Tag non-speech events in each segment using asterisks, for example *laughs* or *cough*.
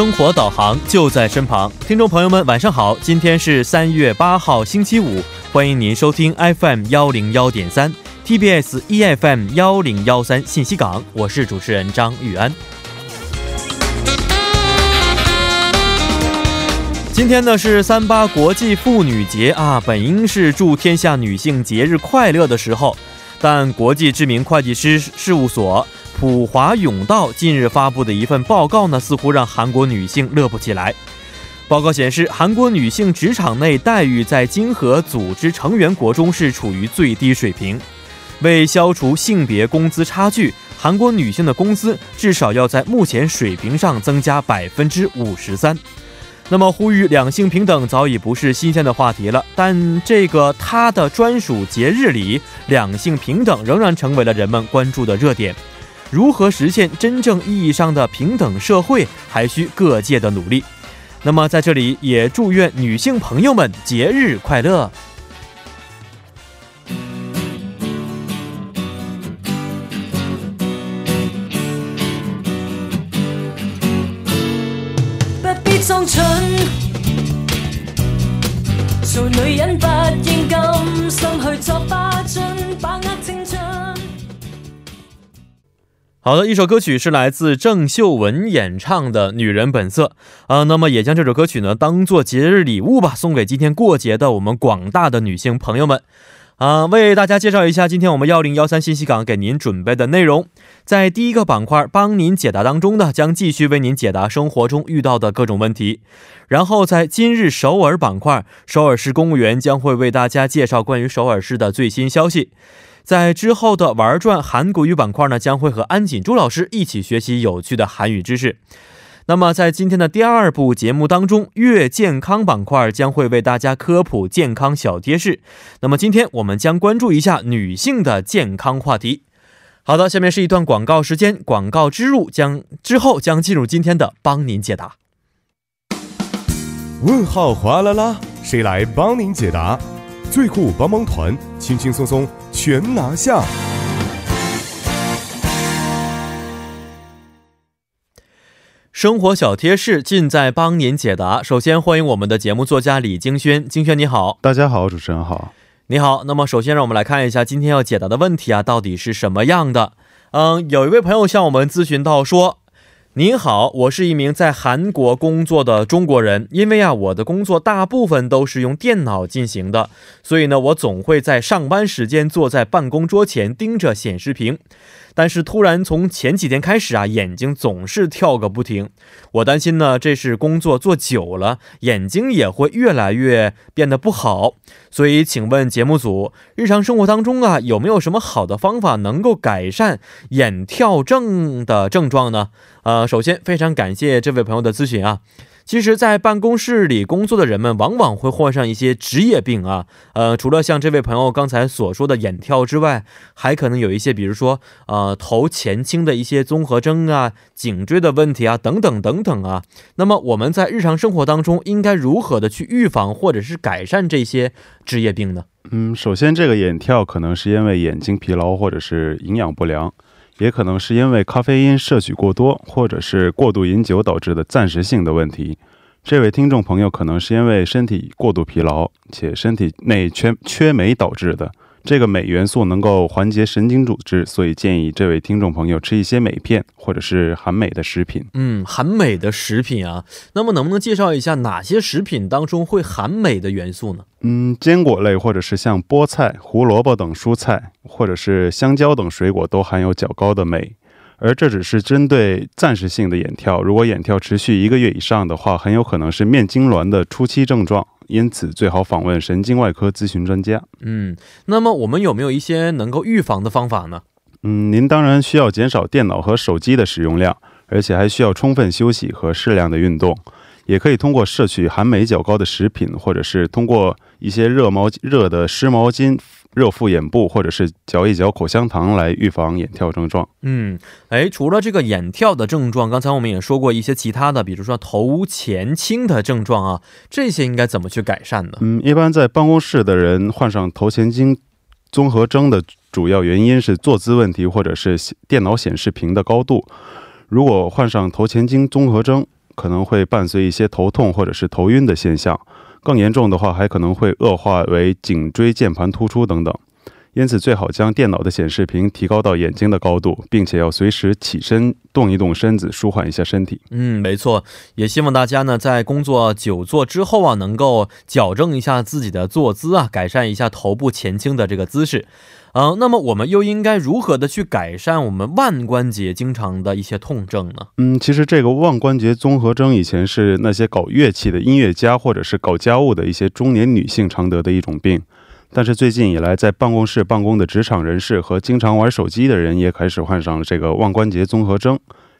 生活导航就在身旁，听众朋友们，晚上好！今天是三月八号，星期五，欢迎您收听 FM 幺零幺点三 TBS EFM 幺零幺三信息港，我是主持人张玉安。今天呢是三八国际妇女节啊，本应是祝天下女性节日快乐的时候，但国际知名会计师事务所。普华永道近日发布的一份报告呢，似乎让韩国女性乐不起来。报告显示，韩国女性职场内待遇在经合组织成员国中是处于最低水平。为消除性别工资差距，韩国女性的工资至少要在目前水平上增加百分之五十三。那么，呼吁两性平等早已不是新鲜的话题了，但这个他的专属节日里，两性平等仍然成为了人们关注的热点。如何实现真正意义上的平等社会，还需各界的努力。那么，在这里也祝愿女性朋友们节日快乐。好的，一首歌曲是来自郑秀文演唱的《女人本色》啊，那么也将这首歌曲呢当做节日礼物吧，送给今天过节的我们广大的女性朋友们啊。为大家介绍一下今天我们幺零幺三信息港给您准备的内容，在第一个板块帮您解答当中呢，将继续为您解答生活中遇到的各种问题，然后在今日首尔板块，首尔市公务员将会为大家介绍关于首尔市的最新消息。在之后的玩转韩国语板块呢，将会和安锦珠老师一起学习有趣的韩语知识。那么，在今天的第二部节目当中，月健康板块将会为大家科普健康小贴士。那么，今天我们将关注一下女性的健康话题。好的，下面是一段广告时间，广告之入将之后将进入今天的帮您解答。问号哗啦啦，谁来帮您解答？最酷帮帮团，轻轻松松全拿下。生活小贴士尽在帮您解答。首先欢迎我们的节目作家李京轩，京轩你好。大家好，主持人好。你好。那么首先让我们来看一下今天要解答的问题啊，到底是什么样的？嗯，有一位朋友向我们咨询到说。您好，我是一名在韩国工作的中国人。因为啊，我的工作大部分都是用电脑进行的，所以呢，我总会在上班时间坐在办公桌前盯着显示屏。但是突然从前几天开始啊，眼睛总是跳个不停。我担心呢，这是工作做久了，眼睛也会越来越变得不好。所以，请问节目组，日常生活当中啊，有没有什么好的方法能够改善眼跳症的症状呢？呃，首先非常感谢这位朋友的咨询啊。其实，在办公室里工作的人们，往往会患上一些职业病啊。呃，除了像这位朋友刚才所说的眼跳之外，还可能有一些，比如说，呃，头前倾的一些综合征啊，颈椎的问题啊，等等等等啊。那么，我们在日常生活当中应该如何的去预防或者是改善这些职业病呢？嗯，首先，这个眼跳可能是因为眼睛疲劳或者是营养不良。也可能是因为咖啡因摄取过多，或者是过度饮酒导致的暂时性的问题。这位听众朋友可能是因为身体过度疲劳，且身体内缺缺镁导致的。这个镁元素能够缓解神经组织，所以建议这位听众朋友吃一些镁片或者是含镁的食品。嗯，含镁的食品啊，那么能不能介绍一下哪些食品当中会含镁的元素呢？嗯，坚果类或者是像菠菜、胡萝卜等蔬菜，或者是香蕉等水果都含有较高的镁。而这只是针对暂时性的眼跳，如果眼跳持续一个月以上的话，很有可能是面痉挛的初期症状。因此，最好访问神经外科咨询专家。嗯，那么我们有没有一些能够预防的方法呢？嗯，您当然需要减少电脑和手机的使用量，而且还需要充分休息和适量的运动。也可以通过摄取含镁较高的食品，或者是通过一些热毛热的湿毛巾。热敷眼部，或者是嚼一嚼口香糖来预防眼跳症状。嗯，哎，除了这个眼跳的症状，刚才我们也说过一些其他的，比如说头前倾的症状啊，这些应该怎么去改善呢？嗯，一般在办公室的人患上头前倾综合征的主要原因是坐姿问题，或者是电脑显示屏的高度。如果患上头前倾综合征，可能会伴随一些头痛或者是头晕的现象，更严重的话还可能会恶化为颈椎键盘突出等等。因此，最好将电脑的显示屏提高到眼睛的高度，并且要随时起身动一动身子，舒缓一下身体。嗯，没错。也希望大家呢，在工作久坐之后啊，能够矫正一下自己的坐姿啊，改善一下头部前倾的这个姿势。嗯，那么我们又应该如何的去改善我们腕关节经常的一些痛症呢？嗯，其实这个腕关节综合征以前是那些搞乐器的音乐家或者是搞家务的一些中年女性常得的一种病。但是最近以来，在办公室办公的职场人士和经常玩手机的人也开始患上了这个腕关节综合征，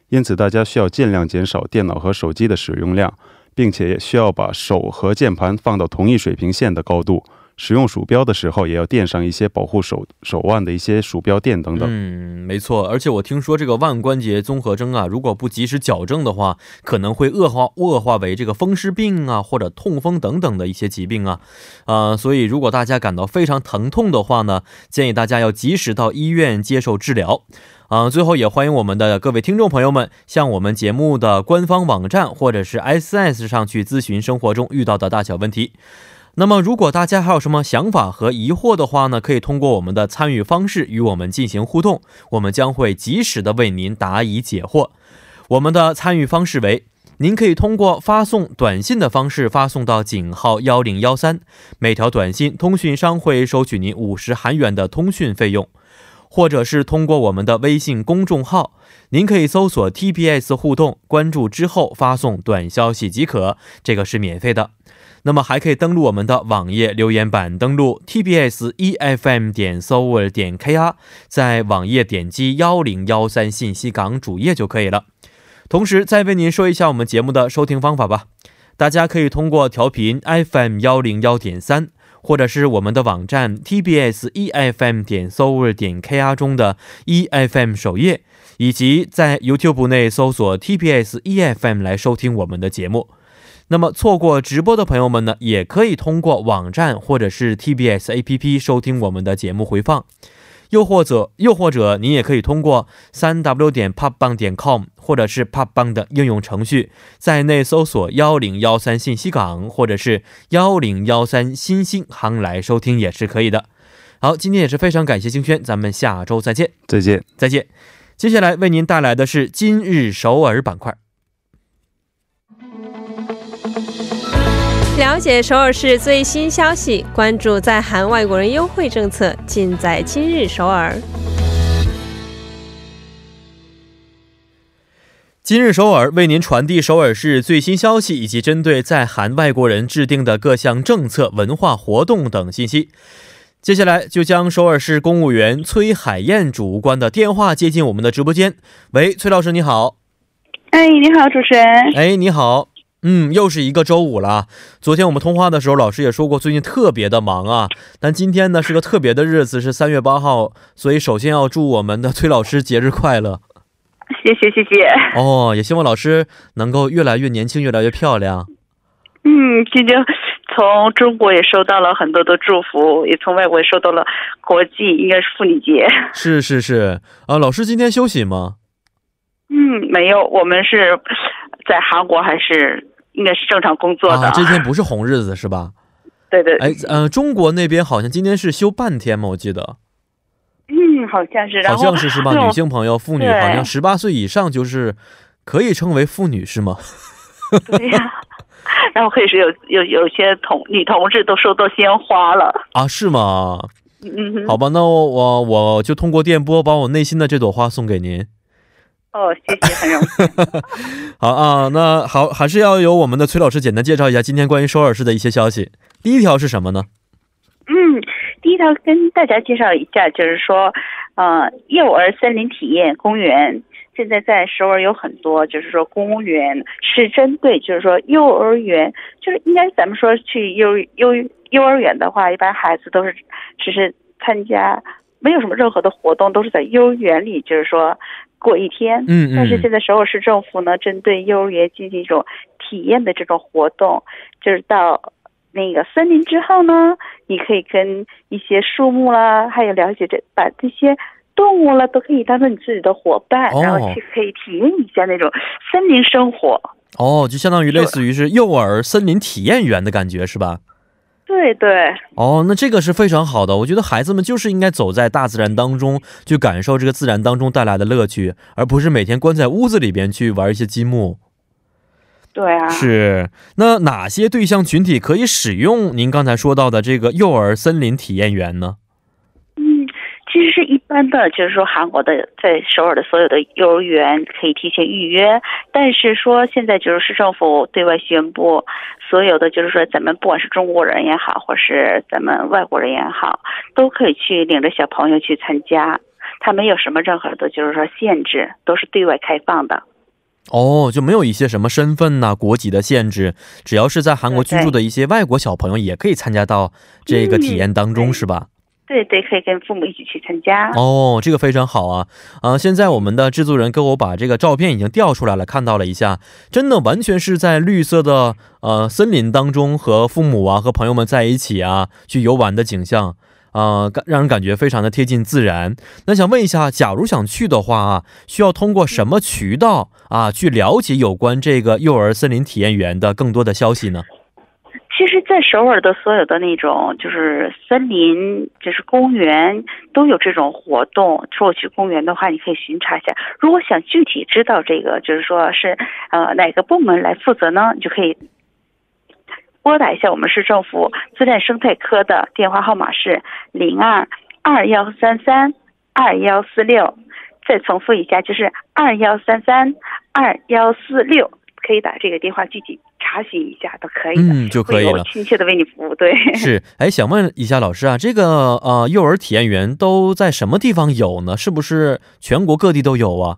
因此大家需要尽量减少电脑和手机的使用量，并且需要把手和键盘放到同一水平线的高度。使用鼠标的时候，也要垫上一些保护手手腕的一些鼠标垫等等。嗯，没错。而且我听说这个腕关节综合征啊，如果不及时矫正的话，可能会恶化恶化为这个风湿病啊，或者痛风等等的一些疾病啊。啊，所以如果大家感到非常疼痛的话呢，建议大家要及时到医院接受治疗。啊，最后也欢迎我们的各位听众朋友们，向我们节目的官方网站或者是 S S 上去咨询生活中遇到的大小问题。那么，如果大家还有什么想法和疑惑的话呢，可以通过我们的参与方式与我们进行互动，我们将会及时的为您答疑解惑。我们的参与方式为：您可以通过发送短信的方式发送到井号幺零幺三，每条短信通讯商会收取您五十韩元的通讯费用；或者是通过我们的微信公众号，您可以搜索 TBS 互动，关注之后发送短消息即可，这个是免费的。那么还可以登录我们的网页留言板，登录 tbs efm 点 s o u r 点 kr，在网页点击幺零幺三信息港主页就可以了。同时再为您说一下我们节目的收听方法吧，大家可以通过调频 FM 幺零幺点三，或者是我们的网站 tbs efm 点 s o u r 点 kr 中的 efm 首页，以及在 YouTube 内搜索 tbs efm 来收听我们的节目。那么错过直播的朋友们呢，也可以通过网站或者是 TBS APP 收听我们的节目回放，又或者又或者你也可以通过三 W 点 popbang 点 com 或者是 popbang 的应用程序，在内搜索幺零幺三信息港或者是幺零幺三新星行来收听也是可以的。好，今天也是非常感谢星轩，咱们下周再见，再见，再见。接下来为您带来的是今日首尔板块。了解首尔市最新消息，关注在韩外国人优惠政策，尽在今日首尔。今日首尔为您传递首尔市最新消息，以及针对在韩外国人制定的各项政策、文化活动等信息。接下来就将首尔市公务员崔海燕主官的电话接进我们的直播间。喂，崔老师，你好。哎，你好，主持人。哎，你好。嗯，又是一个周五了。昨天我们通话的时候，老师也说过最近特别的忙啊。但今天呢是个特别的日子，是三月八号，所以首先要祝我们的崔老师节日快乐。谢谢谢谢。哦，也希望老师能够越来越年轻，越来越漂亮。嗯，今天从中国也收到了很多的祝福，也从外国也收到了国际，应该是妇女节。是是是啊，老师今天休息吗？嗯，没有，我们是在韩国还是？应该是正常工作的。啊，这天不是红日子是吧？*laughs* 对对。哎，嗯，中国那边好像今天是休半天嘛，我记得。嗯，好像是。好像是是吧？*laughs* 女性朋友、妇女好像十八岁以上就是可以称为妇女是吗？*laughs* 对呀。然后可以说有有有些同女同志都收到鲜花了啊？是吗？嗯。好吧，那我我就通过电波把我内心的这朵花送给您。哦，谢谢，很荣幸。*laughs* 好啊，那好，还是要由我们的崔老师简单介绍一下今天关于首尔市的一些消息。第一条是什么呢？嗯，第一条跟大家介绍一下，就是说，呃，幼儿森林体验公园现在在首尔有很多，就是说公园是针对，就是说幼儿园，就是应该咱们说去幼幼幼儿园的话，一般孩子都是只是参加，没有什么任何的活动，都是在幼儿园里，就是说。过一天，嗯嗯，但是现在首尔市政府呢，针对幼儿园进行一种体验的这种活动，就是到那个森林之后呢，你可以跟一些树木啦，还有了解这把这些动物了，都可以当做你自己的伙伴，然后去可以体验一下那种森林生活。哦，就相当于类似于是幼儿森林体验园的感觉，是吧？对对。哦，那这个是非常好的。我觉得孩子们就是应该走在大自然当中，去感受这个自然当中带来的乐趣，而不是每天关在屋子里边去玩一些积木。对啊。是。那哪些对象群体可以使用您刚才说到的这个幼儿森林体验园呢？其实是一般的，就是说韩国的在首尔的所有的幼儿园可以提前预约，但是说现在就是市政府对外宣布，所有的就是说咱们不管是中国人也好，或是咱们外国人也好，都可以去领着小朋友去参加，他没有什么任何的就是说限制，都是对外开放的。哦，就没有一些什么身份呐、国籍的限制，只要是在韩国居住的一些外国小朋友也可以参加到这个体验当中，是吧？对对，可以跟父母一起去参加哦，这个非常好啊！啊，现在我们的制作人给我把这个照片已经调出来了，看到了一下，真的完全是在绿色的呃森林当中和父母啊和朋友们在一起啊去游玩的景象啊，让人感觉非常的贴近自然。那想问一下，假如想去的话啊，需要通过什么渠道啊去了解有关这个幼儿森林体验园的更多的消息呢？其实，在首尔的所有的那种就是森林，就是公园都有这种活动。如果去公园的话，你可以巡查一下。如果想具体知道这个，就是说是呃哪个部门来负责呢？你就可以 *laughs* 拨打一下我们市政府自然生态科的电话号码是零二二幺三三二幺四六。再重复一下，就是二幺三三二幺四六。可以打这个电话具体查询一下都可以的，嗯，就可以了，亲切的为你服务。对，是，哎，想问一下老师啊，这个呃幼儿体验园都在什么地方有呢？是不是全国各地都有啊？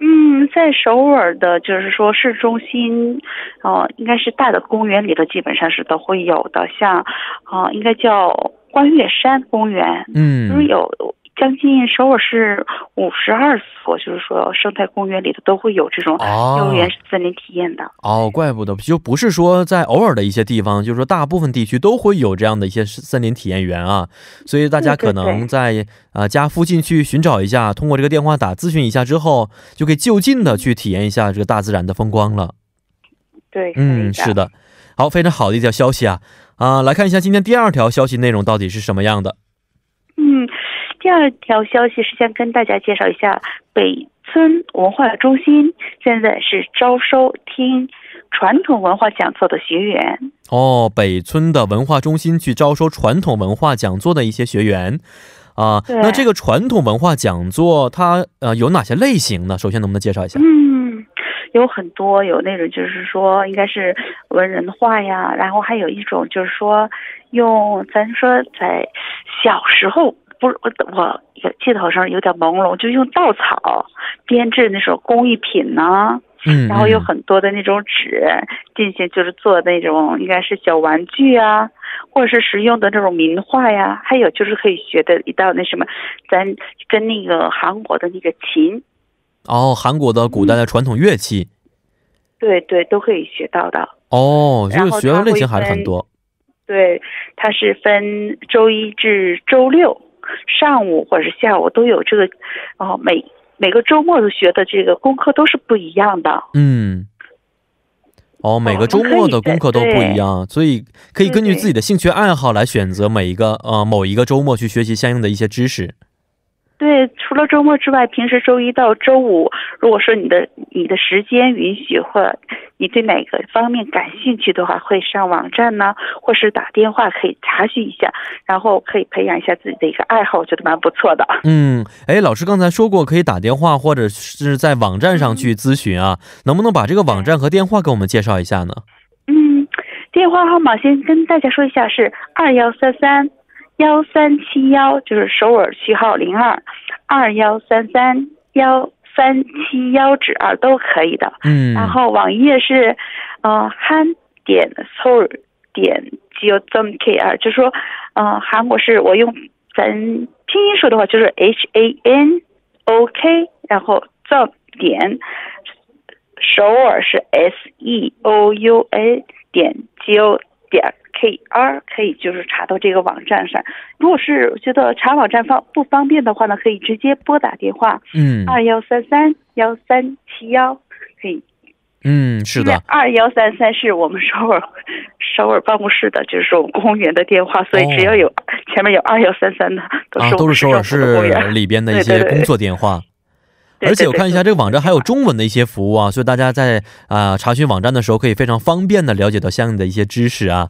嗯，在首尔的，就是说市中心，哦，应该是大的公园里头，基本上是都会有的。像，啊，应该叫观月山公园，嗯，就是有。将近首尔市五十二所，就是说生态公园里头都会有这种幼儿园森林体验的。哦，怪不得，就不是说在偶尔的一些地方，就是说大部分地区都会有这样的一些森林体验园啊。所以大家可能在啊家附近去寻找一下，通过这个电话打咨询一下之后，就可以就近的去体验一下这个大自然的风光了。对，嗯，是的，好，非常好的一条消息啊啊！来看一下今天第二条消息内容到底是什么样的。嗯。第二条消息是想跟大家介绍一下北村文化中心，现在是招收听传统文化讲座的学员。哦，北村的文化中心去招收传统文化讲座的一些学员啊。那这个传统文化讲座它呃有哪些类型呢？首先能不能介绍一下？嗯，有很多，有那种就是说应该是文人画呀，然后还有一种就是说用咱说在小时候。不是我，我记得好像有点朦胧，就用稻草编制那种工艺品呢，嗯，然后有很多的那种纸进行，就是做那种应该是小玩具啊，或者是实用的那种名画呀，还有就是可以学的一道那什么，咱跟那个韩国的那个琴，哦，韩国的古代的传统乐器，对对，都可以学到的。哦，就是学的类型还是很多。对，它是分周一至周六。上午或者是下午都有这个，哦，每每个周末都学的这个功课都是不一样的。嗯，哦，每个周末的功课都不一样，所以可以根据自己的兴趣爱好来选择每一个呃某一个周末去学习相应的一些知识。对，除了周末之外，平时周一到周五，如果说你的你的时间允许，或你对哪个方面感兴趣的话，会上网站呢，或是打电话可以查询一下，然后可以培养一下自己的一个爱好，我觉得蛮不错的。嗯，哎，老师刚才说过可以打电话或者是在网站上去咨询啊，能不能把这个网站和电话给我们介绍一下呢？嗯，电话号码先跟大家说一下是二幺三三。幺三七幺就是首尔区号零二二幺三三幺三七幺指二都可以的。嗯，然后网页是呃韩点 seoul 点 go com kr，就是说呃韩国是我用咱拼音说的话就是 h a n o k，然后 z 点首尔是 s e o u a 点 g o 点。K R 可以就是查到这个网站上，如果是觉得查网站方不方便的话呢，可以直接拨打电话，嗯，二幺三三幺三七幺，可以嗯，是的。二幺三三是我们首尔首尔办公室的，就是说公务员的电话，所以只要有前面有二幺三三的，都是首尔市里边的一些工作电话。而且我看一下这个网站还有中文的一些服务啊，所以大家在啊查询网站的时候可以非常方便的了解到相应的一些知识啊。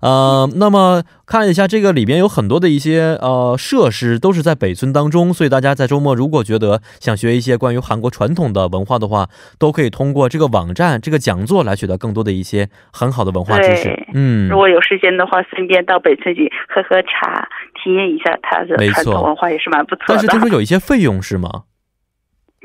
呃，那么看一下这个里边有很多的一些呃设施都是在北村当中，所以大家在周末如果觉得想学一些关于韩国传统的文化的话，都可以通过这个网站这个讲座来取得更多的一些很好的文化知识。嗯，如果有时间的话，顺便到北村去喝喝茶，体验一下它的传统文化也是蛮不错的。但是听说有一些费用是吗？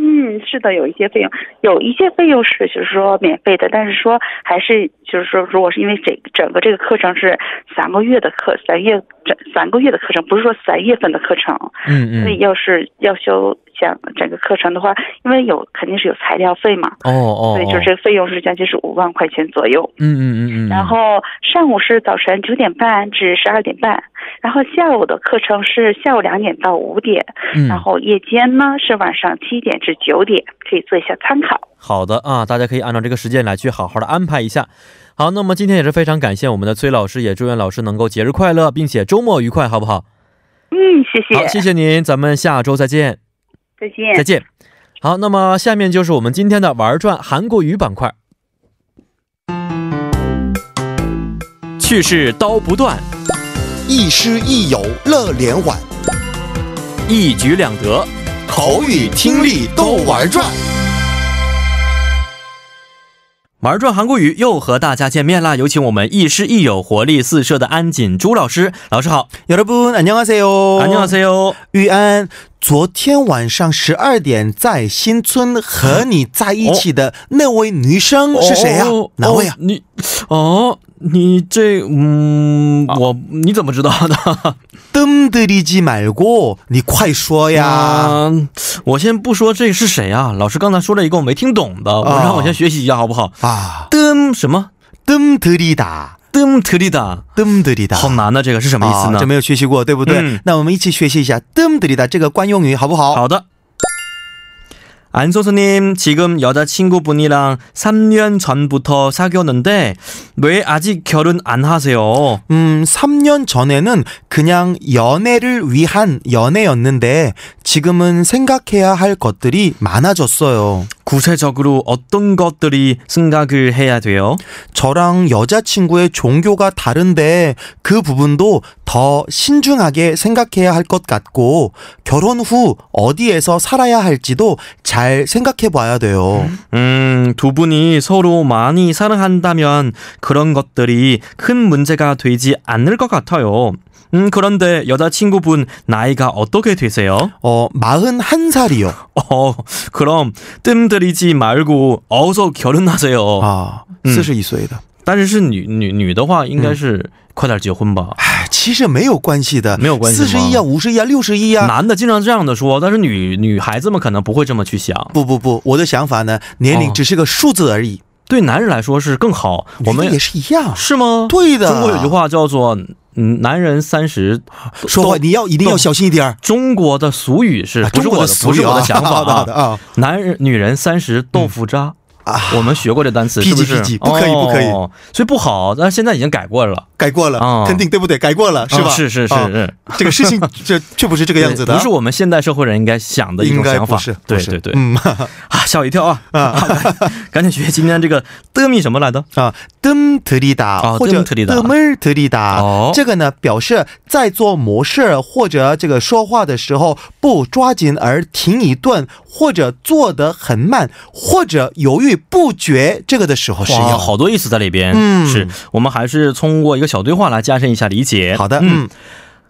嗯，是的，有一些费用，有一些费用是就是说免费的，但是说还是就是说，如果是因为整整个这个课程是三个月的课，三月整三个月的课程，不是说三月份的课程，嗯嗯，所以要是要修讲整个课程的话，因为有肯定是有材料费嘛，哦哦，所以就这个费用是将近是五万块钱左右，嗯嗯嗯嗯，然后上午是早晨九点半至十二点半。然后下午的课程是下午两点到五点，然后夜间呢是晚上七点至九点，可以做一下参考。好的啊，大家可以按照这个时间来去好好的安排一下。好，那么今天也是非常感谢我们的崔老师，也祝愿老师能够节日快乐，并且周末愉快，好不好？嗯，谢谢。好，谢谢您，咱们下周再见。再见。再见。好，那么下面就是我们今天的玩转韩国语板块，趣事刀不断。亦师亦友乐连环，一举两得，口语听力都玩转。玩转韩国语又和大家见面啦！有请我们亦师亦友、活力四射的安锦珠老师。老师好，여러분안녕하세 요， 안녕하세 요。 玉安， 昨天晚上十二点在新村和你在一起的那位女生是谁呀？哪位啊？你哦，你这嗯，我你怎么知道的？登德利基买过，你快说呀！我先不说这是谁啊？老师刚才说了一个我没听懂的，我让我先学习一下好不好啊？登什么？登德利达。뜸들이 다， 뜸들이 다， 好难的这个是什么意思呢？这没有学习过，对不对？那我们一起学习一下뜸들이다这个惯用语，好不好？好的。 안 소수님, 지금 여자친구분이랑 3년 전부터 사귀었는데, 왜 아직 결혼 안 하세요? 음, 3년 전에는 그냥 연애를 위한 연애였는데, 지금은 생각해야 할 것들이 많아졌어요. 구체적으로 어떤 것들이 생각을 해야 돼요? 저랑 여자친구의 종교가 다른데 그 부분도 더 신중하게 생각해야 할 것 같고 결혼 후 어디에서 살아야 할지도 잘 생각해 봐야 돼요. 음, 두 분이 서로 많이 사랑한다면 그런 것들이 큰 문제가 되지 않을 것 같아요. 음, 그런데 여자친구분 나이가 어떻게 되세요? 어, 41살이요. *laughs* 어, 그럼 뜸 들이지 말고 어서 결혼하세요. 아, 42岁的. 음. 但是是女女女的话，应该是快点结婚吧？唉，其实没有关系的，没有关系。四十一啊，五十一啊，六十一啊男的经常这样的说，但是女女孩子们可能不会这么去想。不不不，我的想法呢，年龄只是个数字而已。对，男人来说是更好。我们也是一样，是吗？对的。中国有句话叫做“嗯，男人三十”，说话你要一定要小心一点。中国的俗语是，不是我的不是我的想法啊？*laughs* 男人女人三十豆腐渣。我们学过这单词，是不是？不可以，不可以，所以不好。但是现在已经改过了，改过了，肯定对不对？改过了，是吧？是是是是，这个事情 *laughs* 这却不是这个样子的，不是我们现代社会人应该想的一种想法。是，对对对，嗯，*laughs* 啊，吓我一跳啊！啊，*laughs* 赶紧学今天这个的米什么来的啊？뜸들이 다， 或者뜸을들이 다， 这个呢表示在做模事或者这个说话的时候不抓紧而停一顿，或者做得很慢，或者犹豫不决，这个的时候是有好多意思在里边。嗯，是我们还是通过一个小对话来加深一下理解。好的，嗯，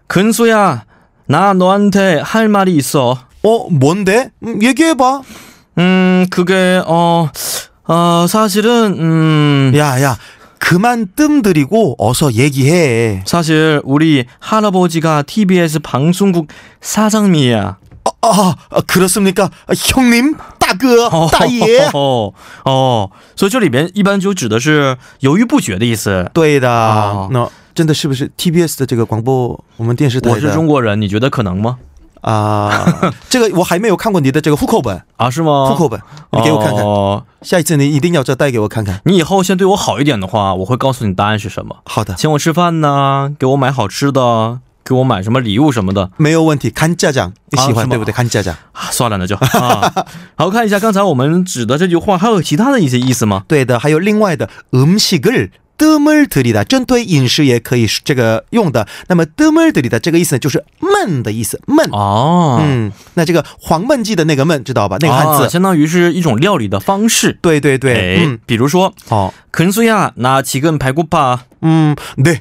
근수야나너한테할말이있어어뭔데얘기해봐음그게어 어사실은음야야그만뜸들이고어서얘기해 사실우리할아버지가 TBS 방송국사장님이야啊啊，그렇습니까兄弟大哥大爷哦哦，所以这里边一般就指的是犹豫不决的意思。对的，那真的是不是 TBS 的这个广播？我们电视台？我是中国人，你觉得可能吗？ 啊，这个我还没有看过你的这个户口本啊？是吗？户口本，你给我看看。下一次你一定要再带给我看看。你以后先对我好一点的话，我会告诉你答案是什么。好的，请我吃饭呢，给我买好吃的，给我买什么礼物什么的，没有问题。看家长你喜欢对不对？看家长啊，算了那就啊。*laughs* 好看一下刚才我们指的这句话，还有其他的一些意思吗？对的，还有另外的음식을 德门儿特里的针对饮食也可以这个用的。那么德门儿特里的这个意思呢，就是焖的意思，焖哦。嗯，那这个黄焖鸡的那个焖知道吧？那个汉字相当于是一种料理的方式。对对对，嗯，比如说哦，큰소야나지금배고파嗯，对。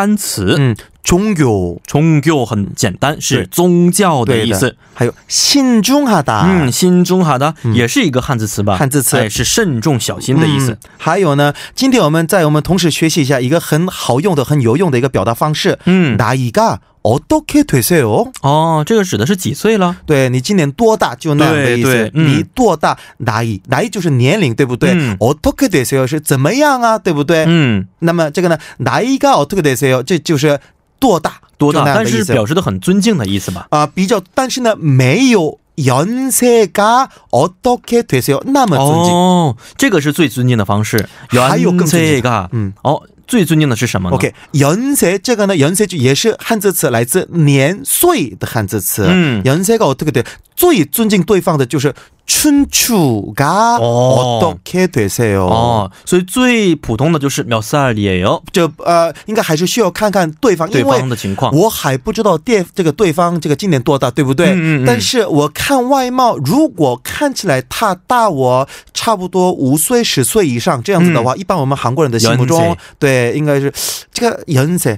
单词，嗯，종교，종교很简单，是宗教的意思。还有呢，新中哈达，嗯，新中哈达也是一个汉字词吧？汉字词，还有呢，今天我们在我们同时学习一下一个很好用的、很有用的一个表达方式。嗯，나이가 어떻게 되세요？ 哦，这个指的是几岁了？对，你今年多大就那样的意思。对，那么这个呢，나이가어떻게되세요？这就是 多大，多大。但是表示的很尊敬的意思吧？啊，比较，但是呢，没有。 연세가어떻게되세요？那么尊敬。哦，这个是最尊敬的方式。연세가，嗯，哦。最尊敬的是什么呢？OK，연세这个呢，연세也是汉字词，来自年岁的汉字词。嗯，연세가어떻게 돼？ 最尊敬对方的就是춘추가어떻게되세 요？ 哦，所以最普通的就是몇살이에 요？ 这呃，应该还是需要看看对方，对方的情况。我还不知道电这个对方这个今年多大，对不对？嗯嗯。但是我看外貌，如果看起来他大我差不多五岁十岁以上这样子的话，一般我们韩国人的心目中，对，应该是这个연세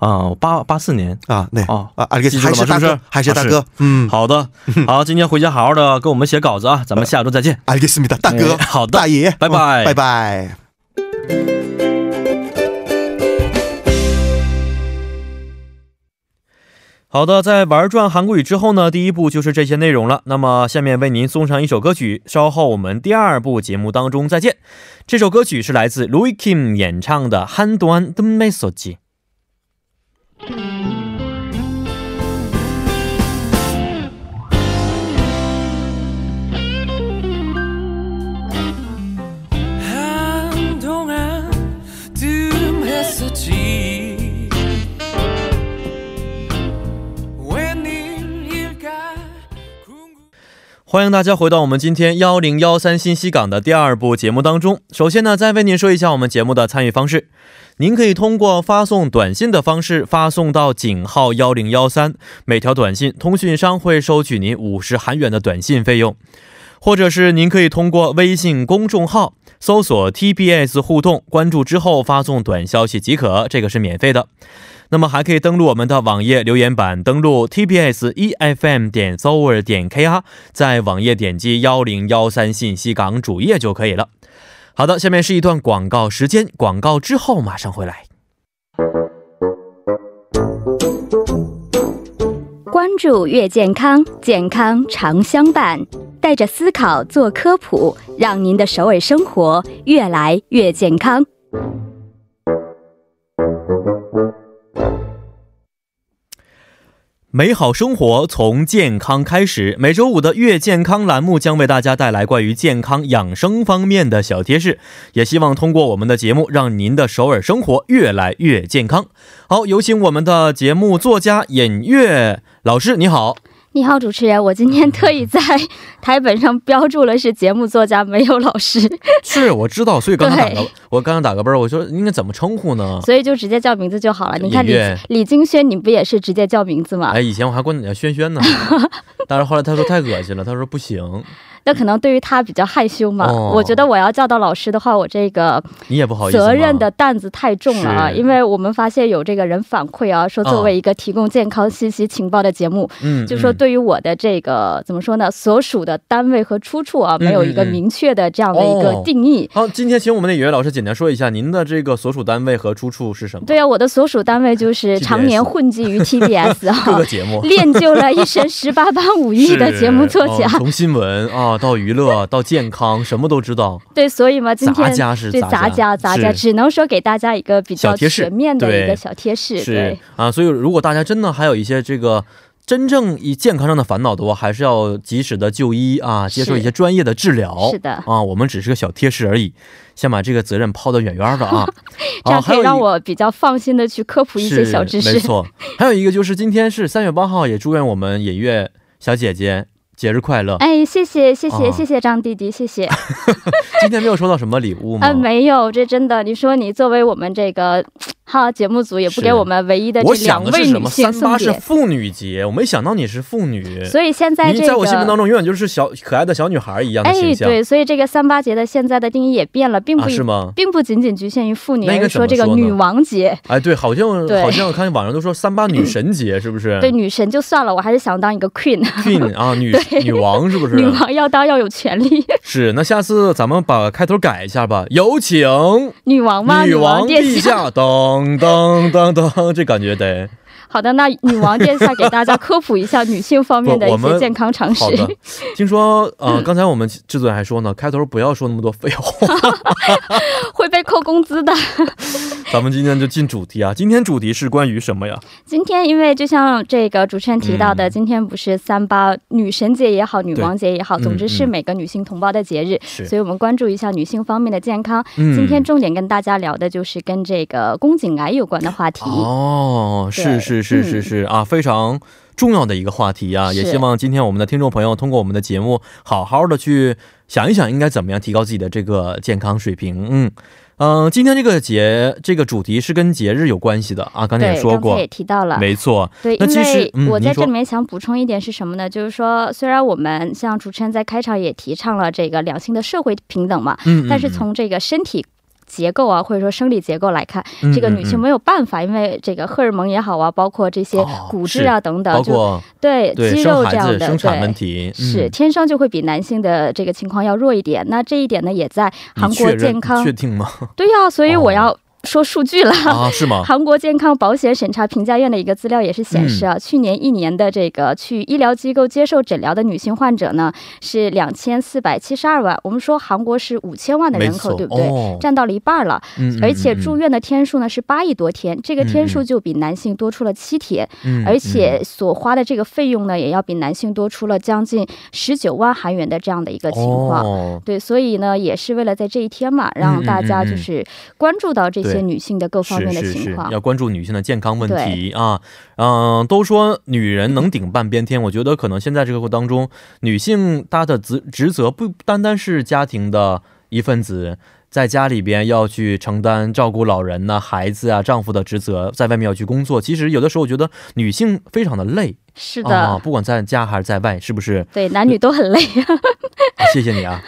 啊，八八四年啊，那啊啊，还是大哥，还是大哥，嗯，好的，好，今天回家好好的给我们写稿子啊，咱们下周再见。알겠습니 다， 大哥，好的，大爷，拜拜，拜拜。好的，在玩转韩国语之后呢，第一步就是这些内容了。那么下面为您送上一首歌曲，稍后我们第二部节目当中再见。这首歌曲是来自 Louis Kim 演唱的《한동안뜸메서지》。 欢迎大家回到我们今天幺零幺三信息港的第二部节目当中。首先呢，再为您说一下我们节目的参与方式。您可以通过发送短信的方式发送到井号幺零幺三，每条短信通讯商会收取您五十韩元的短信费用。或者是您可以通过微信公众号搜索 TBS 互动，关注之后发送短消息即可，这个是免费的。那么还可以登录我们的网页留言板，登录 tbs efm 点 s o u r 点 kr，在网页点击幺零幺三信息港主页就可以了。好的，下面是一段广告时间，广告之后马上回来。关注越健康，健康常相伴。带着思考做科普，让您的首尔生活越来越健康。美好生活从健康开始。每周五的月健康栏目将为大家带来关于健康养生方面的小贴士，也希望通过我们的节目，让您的首尔生活越来越健康。好，有请我们的节目作家尹月老师，你好。你好，主持人，我今天特意在 *laughs* 台本上标注了是节目作家，没有老师。*laughs* 是，我知道，所以刚刚打个，我刚刚打个啵儿，我说应该怎么称呼呢？所以就直接叫名字就好了。你看李李金轩，你不也是直接叫名字吗？哎，以前我还管你叫轩轩呢，*laughs* 但是后来他说太恶心了，他说不行。那可能对于他比较害羞嘛，我觉得我要叫到老师的话，我这个你也不好意思，责任的担子太重了啊。因为我们发现有这个人反馈啊，说作为一个提供健康信息情报的节目，嗯，就说对于我的这个怎么说呢，所属的单位和出处啊，没有一个明确的这样的一个定义。好，今天请我们的演员老师简单说一下您的这个所属单位和出处是什么？对啊，我的所属单位就是 *laughs* 常年混迹于 TBS 啊，*laughs* 各个节目 *laughs* 练就了一身十八般武艺的节目作家，从新闻啊到娱乐。到健康什么都知道，对，所以嘛，今天杂家是杂家，杂家只能说给大家一个比较全面的一个小贴士，是啊，所以如果大家真的还有一些这个真正以健康上的烦恼的话，还是要及时的就医啊，接受一些专业的治疗，是的啊，我们只是个小贴士而已，先把这个责任抛得远远的啊，*laughs* 这样可以让我比较放心的去科普一些小知识，没错，还有一个就是今天是三月八号，也祝愿我们尹月小姐姐。节日快乐！哎，谢谢谢谢谢谢张弟弟，谢谢。*laughs* 今天没有收到什么礼物吗？啊，没有，这真的。你说你作为我们这个。哈，节目组也不给我们唯一的这两位女性三八是妇女节，我没想到你是妇女，所以现在这个在我心目当中永远就是小可爱的小女孩一样的形象。哎，对，所以这个三八节的现在的定义也变了，并不是吗？并不仅仅局限于妇女，而是说这个女王节。哎，对，好像好像我看网上都说三八女神节，是不是？对，女神就算了，我还是想当一个 queen。queen 啊，*laughs* 女女王是不是？*laughs* 女王要当要有权利。*laughs* 是，那下次咱们把开头改一下吧，有请女王吗？女王陛下，噔噔噔。当当，这感觉得。好的，那女王殿下给大家科普一下女性方面的一些健康常识。听说，呃，*laughs* 刚才我们制作人还说呢，开头不要说那么多废话，*laughs* 会被扣工资的。*laughs* 咱们今天就进主题啊，今天主题是关于什么呀？今天因为就像这个主持人提到的，今天不是三八女神节也好，女王节也好，总之是每个女性同胞的节日，所以我们关注一下女性方面的健康。今天重点跟大家聊的就是跟这个宫颈癌有关的话题。哦，是是。是是是啊，非常重要的一个话题啊！也希望今天我们的听众朋友通过我们的节目，好好的去想一想，应该怎么样提高自己的这个健康水平。嗯嗯，今天这个节这个主题是跟节日有关系的啊，刚才也说过，也提到了，没错。对，因为我在这里面想补充一点是什么呢？就是说，虽然我们像主持人在开场也提倡了这个两性的社会平等嘛，嗯，但是从这个身体。结构啊，或者说生理结构来看，这个女性没有办法，因为这个荷尔蒙也好啊，包括这些骨质啊等等，就对肌肉这样的生产问题，是天生就会比男性的这个情况要弱一点。那这一点呢，也在韩国健康确定吗？对呀，所以我要。说数据了啊？是吗？*laughs* 韩国健康保险审查评价院的一个资料也是显示啊，去年一年的这个去医疗机构接受诊疗的女性患者呢是两千四百七十二万。我们说韩国是五千万的人口，对不对？占到了一半了。嗯。而且住院的天数呢是八亿多天，这个天数就比男性多出了七天。嗯。而且所花的这个费用呢，也要比男性多出了将近十九万韩元的这样的一个情况。哦。对，所以呢，也是为了在这一天嘛，让大家就是关注到这些。些女性的各方面的情况，要关注女性的健康问题啊。嗯，都说女人能顶半边天，我觉得可能现在这个当中，女性她的职职责不单单是家庭的一份子，在家里边要去承担照顾老人呐、孩子啊、丈夫的职责，在外面要去工作。其实有的时候，我觉得女性非常的累。是的，不管在家还是在外，是不是？对，男女都很累。*laughs* 谢谢你啊。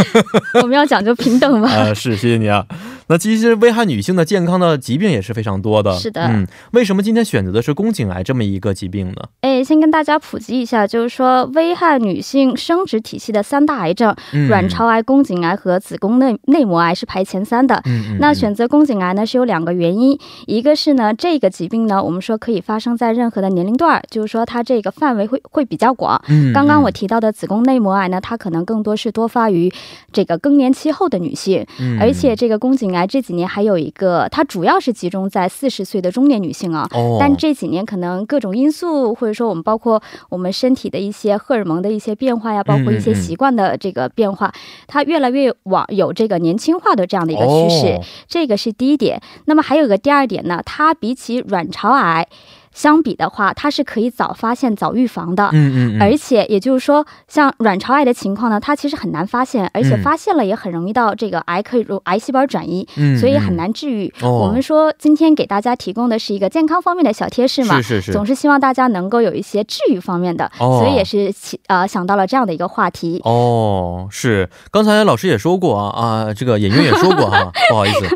*laughs* 我们要讲究平等嘛。呃，是，谢谢你啊。那其实危害女性的健康的疾病也是非常多的。是的，嗯，为什么今天选择的是宫颈癌这么一个疾病呢？哎，先跟大家普及一下，就是说危害女性生殖体系的三大癌症，卵巢癌、宫颈癌和子宫内内膜癌是排前三的。嗯那选择宫颈癌呢是有两个原因，一个是呢这个疾病呢我们说可以发生在任何的年龄段，就是说它这个范围会会比较广。嗯。刚刚我提到的子宫内膜癌呢，它可能更多是多发于这个更年期后的女性。嗯。而且这个宫颈癌这几年还有一个，它主要是集中在四十岁的中年女性啊。哦。但这几年可能各种因素，或者说我们包括我们身体的一些荷尔蒙的一些变化呀，包括一些习惯的这个变化，它越来越往有这个年轻化的这样的一个趋势。这个是第一点。那么还有个第二点呢，它比起卵巢癌。相比的话，它是可以早发现、早预防的。嗯嗯。而且也就是说，像卵巢癌的情况呢，它其实很难发现，而且发现了也很容易到这个癌可以癌细胞转移，所以很难治愈。我们说今天给大家提供的是一个健康方面的小贴士嘛，是是是，总是希望大家能够有一些治愈方面的，所以也是呃想到了这样的一个话题。哦，是，刚才老师也说过啊啊，这个演员也说过哈，*laughs* 不好意思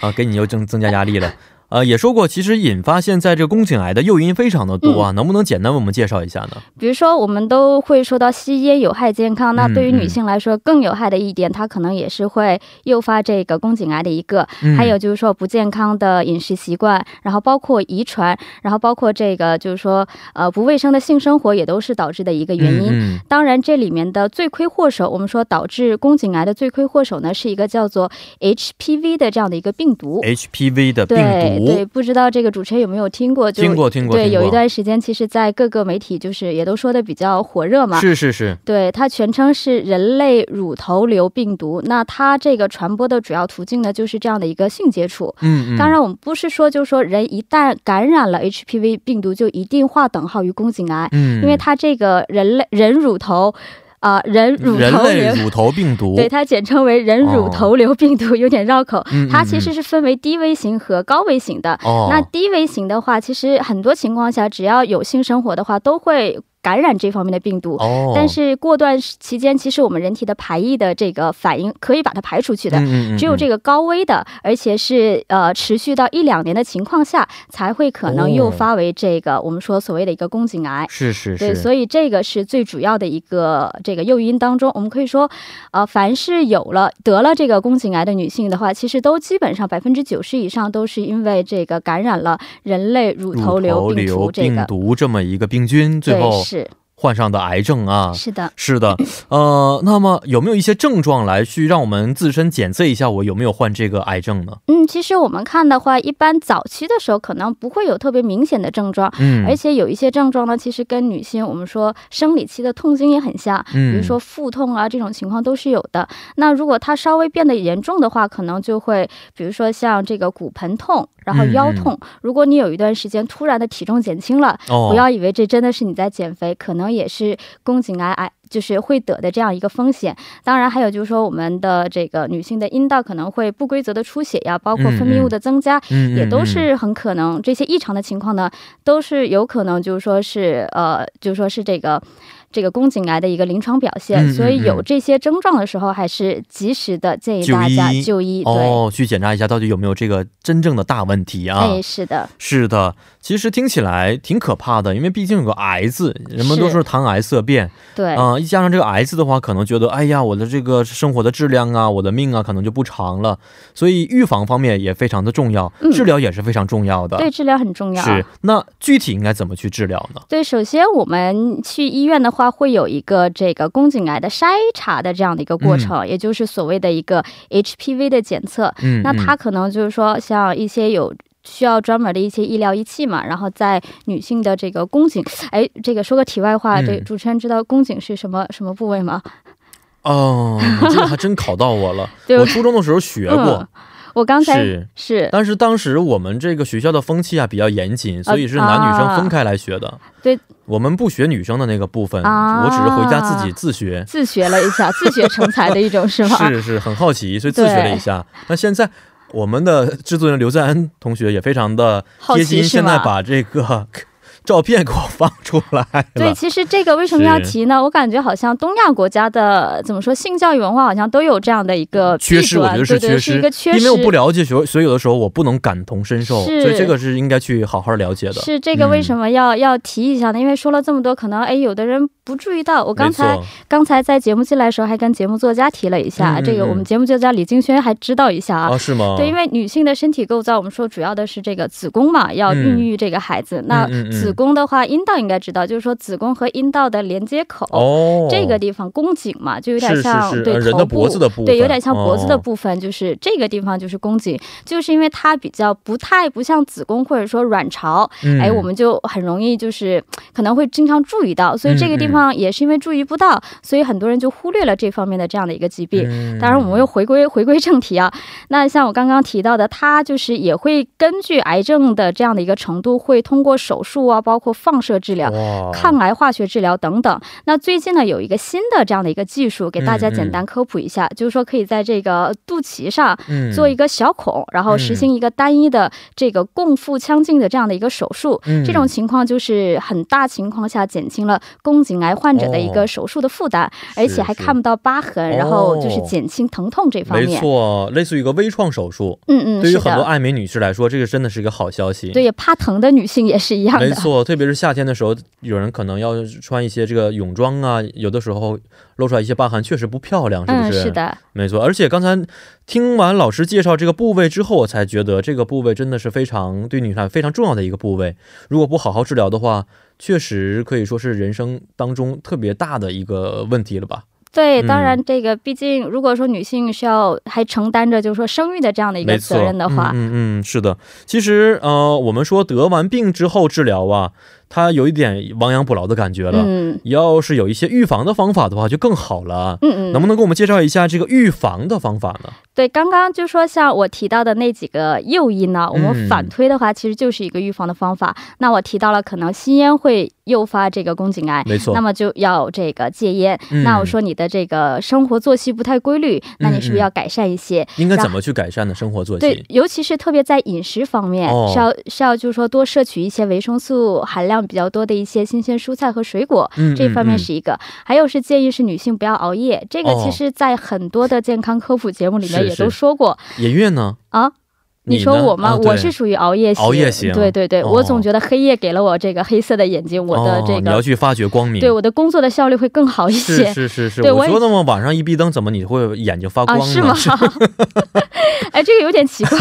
啊，给你又增增加压力了。呃，也说过，其实引发现在这个宫颈癌的诱因非常的多啊，能不能简单为我们介绍一下呢？比如说，我们都会说到吸烟有害健康，那对于女性来说更有害的一点，它可能也是会诱发这个宫颈癌的一个。还有就是说不健康的饮食习惯，然后包括遗传，然后包括这个就是说呃不卫生的性生活，也都是导致的一个原因。当然，这里面的罪魁祸首，我们说导致宫颈癌的罪魁祸首呢，是一个叫做 HPV 的这样的一个病毒。HPV 的病毒。对，不知道这个主持人有没有听过？听过，听过。对，有一段时间，其实，在各个媒体就是也都说的比较火热嘛。是是是。对，它全称是人类乳头瘤病毒。那它这个传播的主要途径呢，就是这样的一个性接触。嗯嗯。当然，我们不是说，就是说人一旦感染了 HPV 病毒，就一定划等号于宫颈癌。嗯。因为它这个人类人乳头。啊，人乳头人类乳头病毒，*laughs* 对它简称为人乳头瘤病毒，有点绕口。它其实是分为低危型和高危型的。那低危型的话，其实很多情况下，只要有性生活的话，都会。感染这方面的病毒，但是过段期间，其实我们人体的排异的这个反应可以把它排出去的。只有这个高危的，而且是呃持续到一两年的情况下，才会可能诱发为这个我们说所谓的一个宫颈癌。是是是。对，所以这个是最主要的一个这个诱因当中，我们可以说，呃，凡是有了得了这个宫颈癌的女性的话，其实都基本上百分之九十以上都是因为这个感染了人类乳头瘤病毒这个病毒这么一个病菌，最后是。患上的癌症啊，是的，是的，呃，那么有没有一些症状来去让我们自身检测一下我有没有患这个癌症呢？嗯，其实我们看的话，一般早期的时候可能不会有特别明显的症状，嗯，而且有一些症状呢，其实跟女性我们说生理期的痛经也很像，嗯，比如说腹痛啊这种情况都是有的。那如果它稍微变得严重的话，可能就会比如说像这个骨盆痛。然后腰痛，如果你有一段时间突然的体重减轻了，不要以为这真的是你在减肥，可能也是宫颈癌癌就是会得的这样一个风险。当然还有就是说我们的这个女性的阴道可能会不规则的出血呀，包括分泌物的增加，也都是很可能这些异常的情况呢，都是有可能就是说是呃，就是说是这个。这个宫颈癌的一个临床表现，所以有这些症状的时候，还是及时的建议大家就医，哦，去检查一下到底有没有这个真正的大问题啊？哎，是的，是的。其实听起来挺可怕的，因为毕竟有个“癌”字，人们都说谈癌色变，对，啊，一加上这个“癌”字的话，可能觉得，哎呀，我的这个生活的质量啊，我的命啊，可能就不长了。所以预防方面也非常的重要，治疗也是非常重要的。对，治疗很重要。是，那具体应该怎么去治疗呢？对，首先我们去医院的话，会有一个这个宫颈癌的筛查的这样的一个过程，也就是所谓的一个 HPV 的检测。嗯，那它可能就是说，像一些有。需要专门的一些医疗仪器嘛，然后在女性的这个宫颈，哎，这个说个题外话，这主持人知道宫颈是什么什么部位吗？哦，这个还真考到我了。*laughs* 我初中的时候学过，我刚才是是，但是当时我们这个学校的风气啊比较严谨，所以是男女生分开来学的。对，我们不学女生的那个部分，我只是回家自己自学，自学了一下，*laughs* 自学成才的一种是吗？是是，很好奇，所以自学了一下。那现在。我们的制作人刘在恩同学也非常的贴心，现在把这个。照片给我放出来。对，其实这个为什么要提呢？我感觉好像东亚国家的怎么说性教育文化好像都有这样的一个缺失，我觉得是缺失，一个缺失。因为我不了解，所所以有的时候我不能感同身受，所以这个是应该去好好了解的。是这个为什么要要提一下呢？因为说了这么多，可能哎有的人不注意到。我刚才刚才在节目进来的时候还跟节目作家提了一下，这个我们节目作家李金轩还知道一下啊？是吗？对，因为女性的身体构造，我们说主要的是这个子宫嘛，要孕育这个孩子。那子宫的话，阴道应该知道，就是说子宫和阴道的连接口，哦，这个地方宫颈嘛，就有点像对人的脖子的部分，对，有点像脖子的部分，就是这个地方就是宫颈，就是因为它比较不太不像子宫或者说卵巢，哎，我们就很容易就是可能会经常注意到，所以这个地方也是因为注意不到，所以很多人就忽略了这方面的这样的一个疾病。当然，我们又回归回归正题啊，那像我刚刚提到的，它就是也会根据癌症的这样的一个程度，会通过手术啊，包括放射治疗、抗癌化学治疗等等。那最近呢，有一个新的这样的一个技术，给大家简单科普一下，就是说可以在这个肚脐上做一个小孔，然后实行一个单一的这个共腹腔镜的这样的一个手术。这种情况就是很大情况下减轻了宫颈癌患者的一个手术的负担，而且还看不到疤痕，然后就是减轻疼痛这方面。没错，类似于一个微创手术。嗯嗯，对于很多爱美女士来说，这个真的是一个好消息。对，怕疼的女性也是一样的。没错，特别是夏天的时候，有人可能要穿一些这个泳装啊，有的时候露出来一些疤痕，确实不漂亮，是不是？是的，没错。而且刚才听完老师介绍这个部位之后，我才觉得这个部位真的是非常对女孩非常重要的一个部位。如果不好好治疗的话，确实可以说是人生当中特别大的一个问题了吧。对，当然，这个毕竟，如果说女性需要还承担着就是说生育的这样的一个责任的话，嗯嗯，是的。其实，呃，我们说得完病之后治疗啊。它有一点亡羊补牢的感觉了。嗯，要是有一些预防的方法的话，就更好了。嗯嗯，能不能给我们介绍一下这个预防的方法呢？对，刚刚就说像我提到的那几个诱因呢，我们反推的话，其实就是一个预防的方法。那我提到了可能吸烟会诱发这个宫颈癌，没错。那么就要这个戒烟。那我说你的这个生活作息不太规律，那你是不是要改善一些？应该怎么去改善呢？生活作息？对，尤其是特别在饮食方面，是要是要就是说多摄取一些维生素含量。比较多的一些新鲜蔬菜和水果，这方面是一个。还有是建议是女性不要熬夜，这个其实在很多的健康科普节目里面也都说过。颜悦呢？啊。你说我吗？我是属于熬夜型。熬夜型。对对对，我总觉得黑夜给了我这个黑色的眼睛，我的这个你要去发掘光明。对我的工作的效率会更好一些。是是是。对，我说那么晚上一闭灯，怎么你会眼睛发光呢？是吗？*laughs* 哎，这个有点奇怪。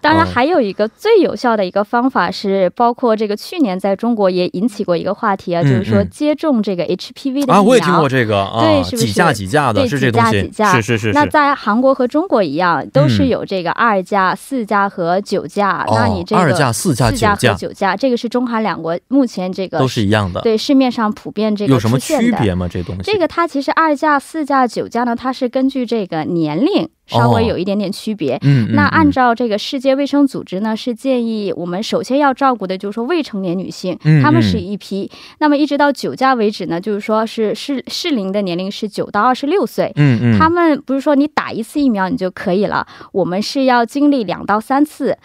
当然，还有一个最有效的一个方法是，包括这个去年在中国也引起过一个话题啊，就是说接种这个 HPV 的疫苗。啊，我也听过这个。对，是不是？几价几价的，是这东西。是是是。那在韩国和中国一样，都是有这个二价。四价和九价，那你这个二价、四价、九价，这个是中韩两国目前这个都是一样的。对，市面上普遍这个有什么区别吗？这东西，这个它其实二价、四价、九价呢，它是根据这个年龄。稍微有一点点区别。嗯，那按照这个世界卫生组织呢，是建议我们首先要照顾的就是说未成年女性，她们是一批。那么一直到酒驾为止呢，就是说是适适龄的年龄是九到二十六岁。嗯嗯，他们不是说你打一次疫苗你就可以了，我们是要经历两到三次。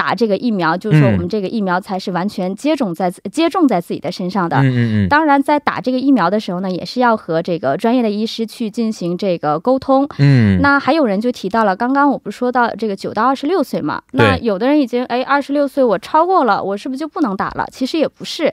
打这个疫苗，就是说我们这个疫苗才是完全接种在接种在自己的身上的。嗯嗯嗯。当然，在打这个疫苗的时候呢，也是要和这个专业的医师去进行这个沟通。嗯。那还有人就提到了，刚刚我不是说到这个九到二十六岁嘛？那有的人已经哎二十六岁，我超过了，我是不是就不能打了？其实也不是。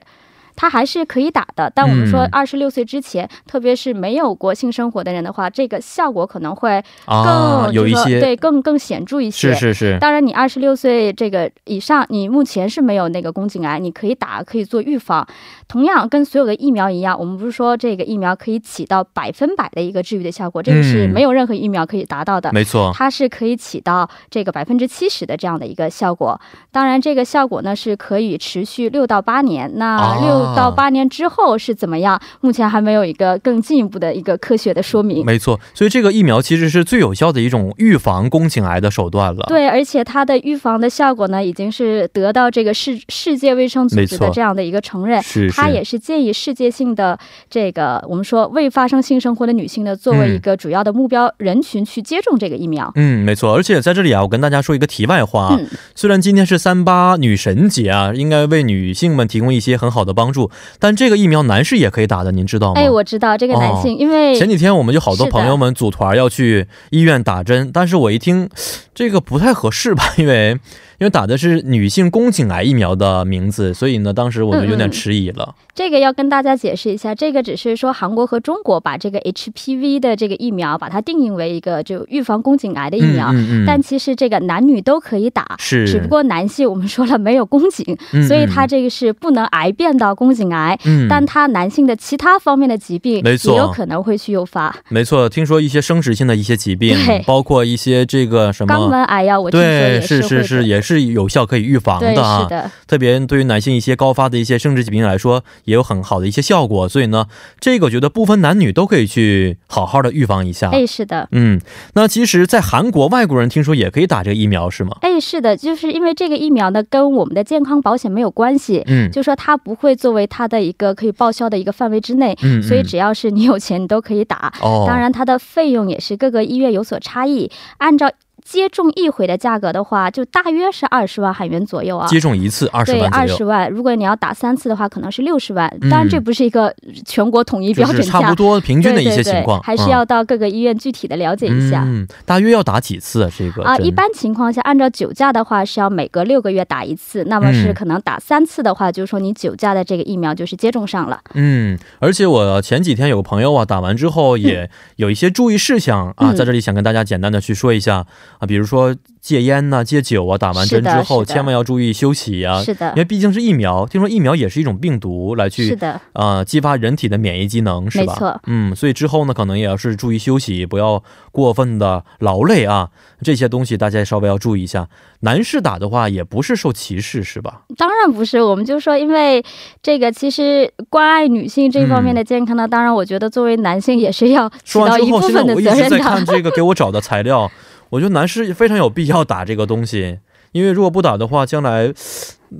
它还是可以打的，但我们说二十六岁之前，特别是没有过性生活的人的话，这个效果可能会更有一些对更更显著一些。是是是。当然，你二十六岁这个以上，你目前是没有那个宫颈癌，你可以打，可以做预防。同样，跟所有的疫苗一样，我们不是说这个疫苗可以起到百分百的一个治愈的效果，这个是没有任何疫苗可以达到的。没错，它是可以起到这个百分之七十的这样的一个效果。当然，这个效果呢是可以持续六到八年。那六到八年之后是怎么样？目前还没有一个更进一步的一个科学的说明。没错，所以这个疫苗其实是最有效的一种预防宫颈癌的手段了。对，而且它的预防的效果呢，已经是得到这个世世界卫生组织的这样的一个承认。是，它也是建议世界性的这个我们说未发生性生活的女性呢，作为一个主要的目标人群去接种这个疫苗。嗯，没错。而且在这里啊，我跟大家说一个题外话，虽然今天是三八女神节啊，应该为女性们提供一些很好的帮助。但这个疫苗男士也可以打的，您知道吗？哎，我知道这个男性，因为前几天我们就好多朋友们组团要去医院打针，但是我一听这个不太合适吧，因为因为打的是女性宫颈癌疫苗的名字，所以呢，当时我们有点迟疑了。这个要跟大家解释一下，这个只是说韩国和中国把这个 HPV 的这个疫苗把它定义为一个就预防宫颈癌的疫苗，嗯但其实这个男女都可以打，是，只不过男性我们说了没有宫颈，所以他这个是不能癌变到宫颈癌，但它男性的其他方面的疾病，没错，也有可能会去诱发。没错，听说一些生殖性的一些疾病，包括一些这个什么肛门癌呀，我听说也是是是也是有效可以预防的啊，是的，特别对于男性一些高发的一些生殖疾病来说。也有很好的一些效果，所以呢，这个我觉得不分男女都可以去好好的预防一下。哎，是的，嗯，那其实，在韩国外国人听说也可以打这个疫苗，是吗？哎，是的，就是因为这个疫苗呢，跟我们的健康保险没有关系，嗯，就说它不会作为它的一个可以报销的一个范围之内，嗯，所以只要是你有钱，你都可以打。哦，当然它的费用也是各个医院有所差异，按照。接种一回的价格的话，就大约是二十万韩元左右啊。接种一次二十万对，二十万。如果你要打三次的话，可能是六十万。当然，这不是一个全国统一标准价，差不多平均的一些情况，还是要到各个医院具体的了解一下。嗯，大约要打几次啊？这个啊，一般情况下，按照酒驾的话是要每隔六个月打一次，那么是可能打三次的话，就是说你酒驾的这个疫苗就是接种上了。嗯，而且我前几天有个朋友啊，打完之后也有一些注意事项啊，在这里想跟大家简单的去说一下啊，比如说。戒烟呐，戒酒啊，打完针之后千万要注意休息啊。是的，因为毕竟是疫苗，听说疫苗也是一种病毒，来去是的，呃，激发人体的免疫机能，是吧？没错。嗯，所以之后呢，可能也要是注意休息，不要过分的劳累啊。这些东西大家稍微要注意一下。男士打的话，也不是受歧视，是吧？当然不是，我们就说，因为这个其实关爱女性这方面的健康呢，当然我觉得作为男性也是要起到一部分的责任的。我一直在看这个给我找的材料。我觉得男士非常有必要打这个东西，*laughs* 因为如果不打的话，将来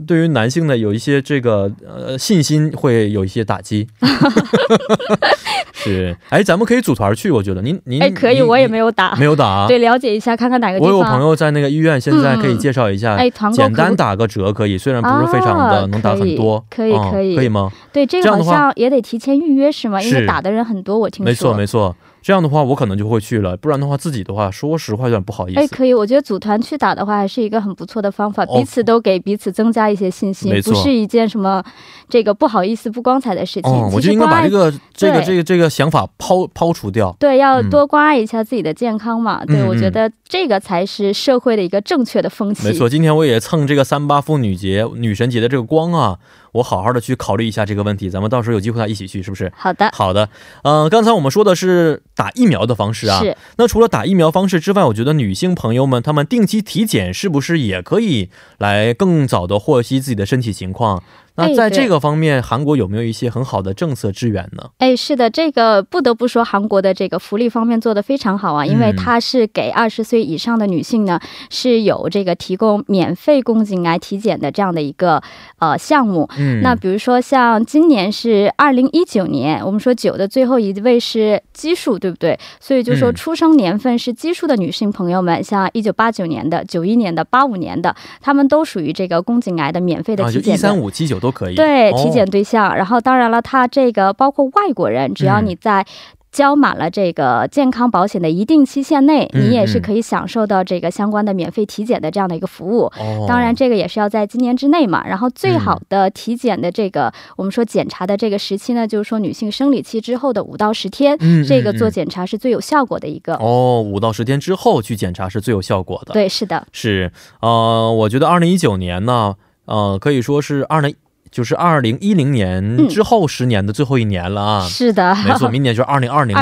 对于男性的有一些这个呃信心会有一些打击。*laughs* 是，哎，咱们可以组团去，我觉得您您哎可以，我也没有打，没有打，*laughs* 对，了解一下，看看哪个地方。我有朋友在那个医院，现在可以介绍一下，哎，团购简单打个折可以，虽然不是非常的能打很多，可以可以可以吗？对，这个好像也得提前预约是吗？因为打的人很多，我听说。没错没错。这样的话，我可能就会去了。不然的话，自己的话，说实话有点不好意思。哎，可以，我觉得组团去打的话，还是一个很不错的方法，彼此都给彼此增加一些信心，不是一件什么这个不好意思、不光彩的事情。我就应该把这个这个这个这个想法抛抛除掉。对，要多关爱一下自己的健康嘛。对，我觉得这个才是社会的一个正确的风气。没错，今天我也蹭这个三八妇女节、女神节的这个光啊。我好好的去考虑一下这个问题，咱们到时候有机会再一起去，是不是？好的，好的。嗯，刚才我们说的是打疫苗的方式啊，是。那除了打疫苗方式之外，我觉得女性朋友们她们定期体检是不是也可以来更早的获悉自己的身体情况？那在这个方面，韩国有没有一些很好的政策支援呢？哎，是的，这个不得不说，韩国的这个福利方面做的非常好啊，因为它是给二十岁以上的女性呢是有这个提供免费宫颈癌体检的这样的一个呃项目。嗯，那比如说像今年是二零一九年，我们说九的最后一位是奇数，对不对？所以就说出生年份是奇数的女性朋友们，像一九八九年的、九一年的、八五年的，她们都属于这个宫颈癌的免费的体检。一三五七九都。都可以对体检对象，然后当然了，他这个包括外国人，只要你在交满了这个健康保险的一定期限内，你也是可以享受到这个相关的免费体检的这样的一个服务。当然，这个也是要在今年之内嘛。然后最好的体检的这个我们说检查的这个时期呢，就是说女性生理期之后的五到十天，这个做检查是最有效果的一个。哦，五到十天之后去检查是最有效果的。对，是的，是呃，我觉得二零一九年呢，呃，可以说是二零。就是二零一零年之后十年的最后一年了啊！是的，没错，明年就是二零二零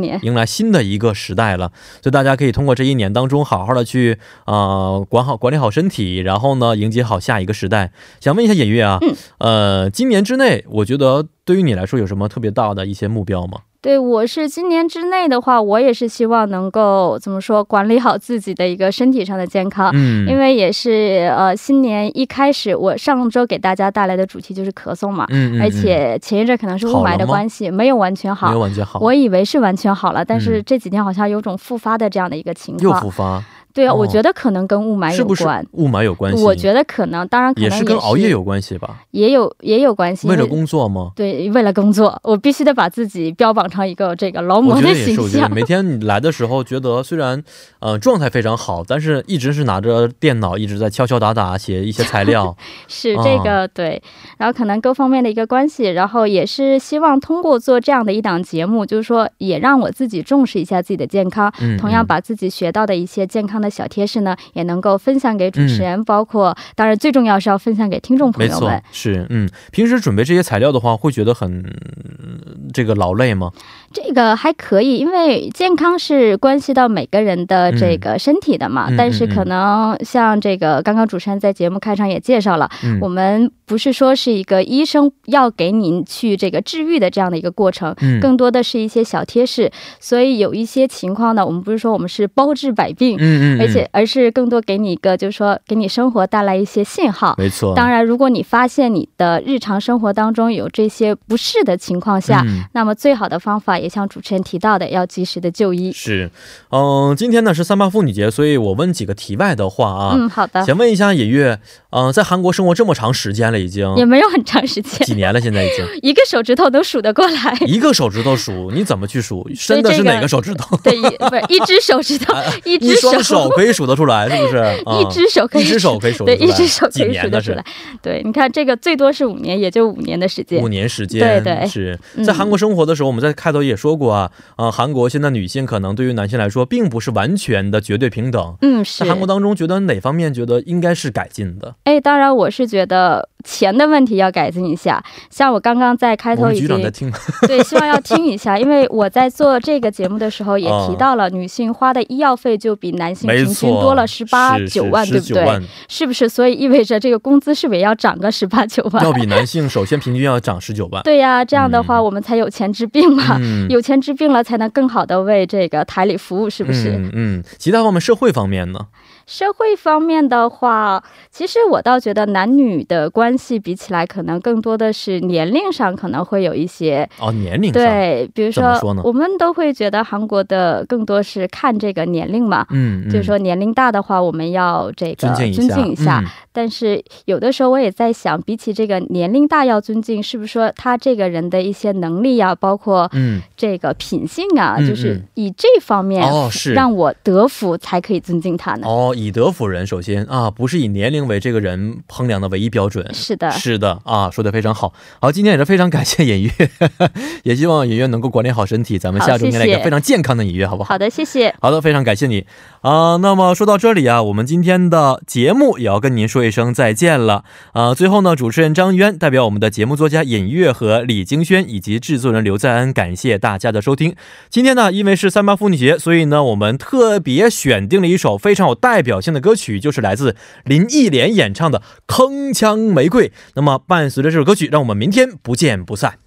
年，迎来新的一个时代了。所以大家可以通过这一年当中，好好的去啊管好管理好身体，然后呢迎接好下一个时代。想问一下尹月啊，呃，今年之内，我觉得对于你来说有什么特别大的一些目标吗？对，我是今年之内的话，我也是希望能够怎么说，管理好自己的一个身体上的健康。嗯，因为也是呃，新年一开始，我上周给大家带来的主题就是咳嗽嘛。嗯嗯。而且前一阵可能是雾霾的关系，没有完全好。没有完全好。我以为是完全好了，但是这几天好像有种复发的这样的一个情况。又复发。对啊，我觉得可能跟雾霾有关。雾霾有关系？我觉得可能，当然可能也是跟熬夜有关系吧。也有也有关系。为了工作吗？对，为了工作，我必须得把自己标榜成一个这个劳模的形象。每天你来的时候，觉得虽然呃状态非常好，但是一直是拿着电脑一直在敲敲打打写一些材料。*laughs* 是这个对，然后可能各方面的一个关系，然后也是希望通过做这样的一档节目，就是说也让我自己重视一下自己的健康，同样把自己学到的一些健康的小贴士呢，也能够分享给主持人，包括当然最重要是要分享给听众朋友们。是，嗯，平时准备这些材料的话，会觉得很这个劳累吗？这个还可以，因为健康是关系到每个人的这个身体的嘛。但是可能像这个刚刚主持人在节目开场也介绍了，我们不是说是一个医生要给您去这个治愈的这样的一个过程，更多的是一些小贴士。所以有一些情况呢，我们不是说我们是包治百病，嗯嗯，而且而是更多给你一个就是说给你生活带来一些信号。没错。当然，如果你发现你的日常生活当中有这些不适的情况下，那么最好的方法。也像主持人提到的，要及时的就医。是，嗯，今天呢是三八妇女节，所以我问几个题外的话啊。嗯，好的。想问一下野月，嗯，在韩国生活这么长时间了，已经也没有很长时间，几年了？现在已经 *laughs* 一个手指头都数得过来。一个手指头数，你怎么去数？伸的是哪个手指头？对，不是一只手指头，一只双手可以数得出来，是不是？*laughs* 一只手可以，一只手可以数对，一只手可以数得出来。对，你看这个最多是五年，也就五年的时间。五年时间，对对，是在韩国生活的时候，我们在开头也说过啊。啊，韩国现在女性可能对于男性来说，并不是完全的绝对平等。嗯，是。在韩国当中，觉得哪方面觉得应该是改进的？哎，当然，我是觉得钱的问题要改进一下。像我刚刚在开头已经对，希望要听一下，因为我在做这个节目的时候也提到了，女性花的医药费就比男性平均多了十八九万，对不对？是不是？所以意味着这个工资是不是也要涨个十八九万？要比男性首先平均要涨十九万。对呀，这样的话我们才有钱治病嘛，有钱治病了。才能更好的为这个台里服务，是不是？嗯嗯。其他方面，社会方面呢？社会方面的话，其实我倒觉得男女的关系比起来，可能更多的是年龄上可能会有一些哦，年龄对，比如说我们都会觉得韩国的更多是看这个年龄嘛，嗯，就是说年龄大的话，我们要这个尊敬一下。但是有的时候我也在想，比起这个年龄大要尊敬，是不是说他这个人的一些能力啊，包括嗯这个品性啊，就是以这方面哦是让我得福才可以尊敬他呢？哦。以德服人，首先啊，不是以年龄为这个人衡量的唯一标准。是的，是的啊，说的非常好。好，今天也是非常感谢尹月，*laughs* 也希望尹月能够管理好身体。咱们下周迎来一个非常健康的尹月，好不好？好的，谢谢。好的，非常感谢你啊。那么说到这里啊，我们今天的节目也要跟您说一声再见了啊。最后呢，主持人张渊代表我们的节目作家尹月和李京轩以及制作人刘在恩，感谢大家的收听。今天呢，因为是三八妇女节，所以呢，我们特别选定了一首非常有代表。性的歌曲就是来自林忆莲演唱的《铿锵玫瑰》。那么，伴随着这首歌曲，让我们明天不见不散。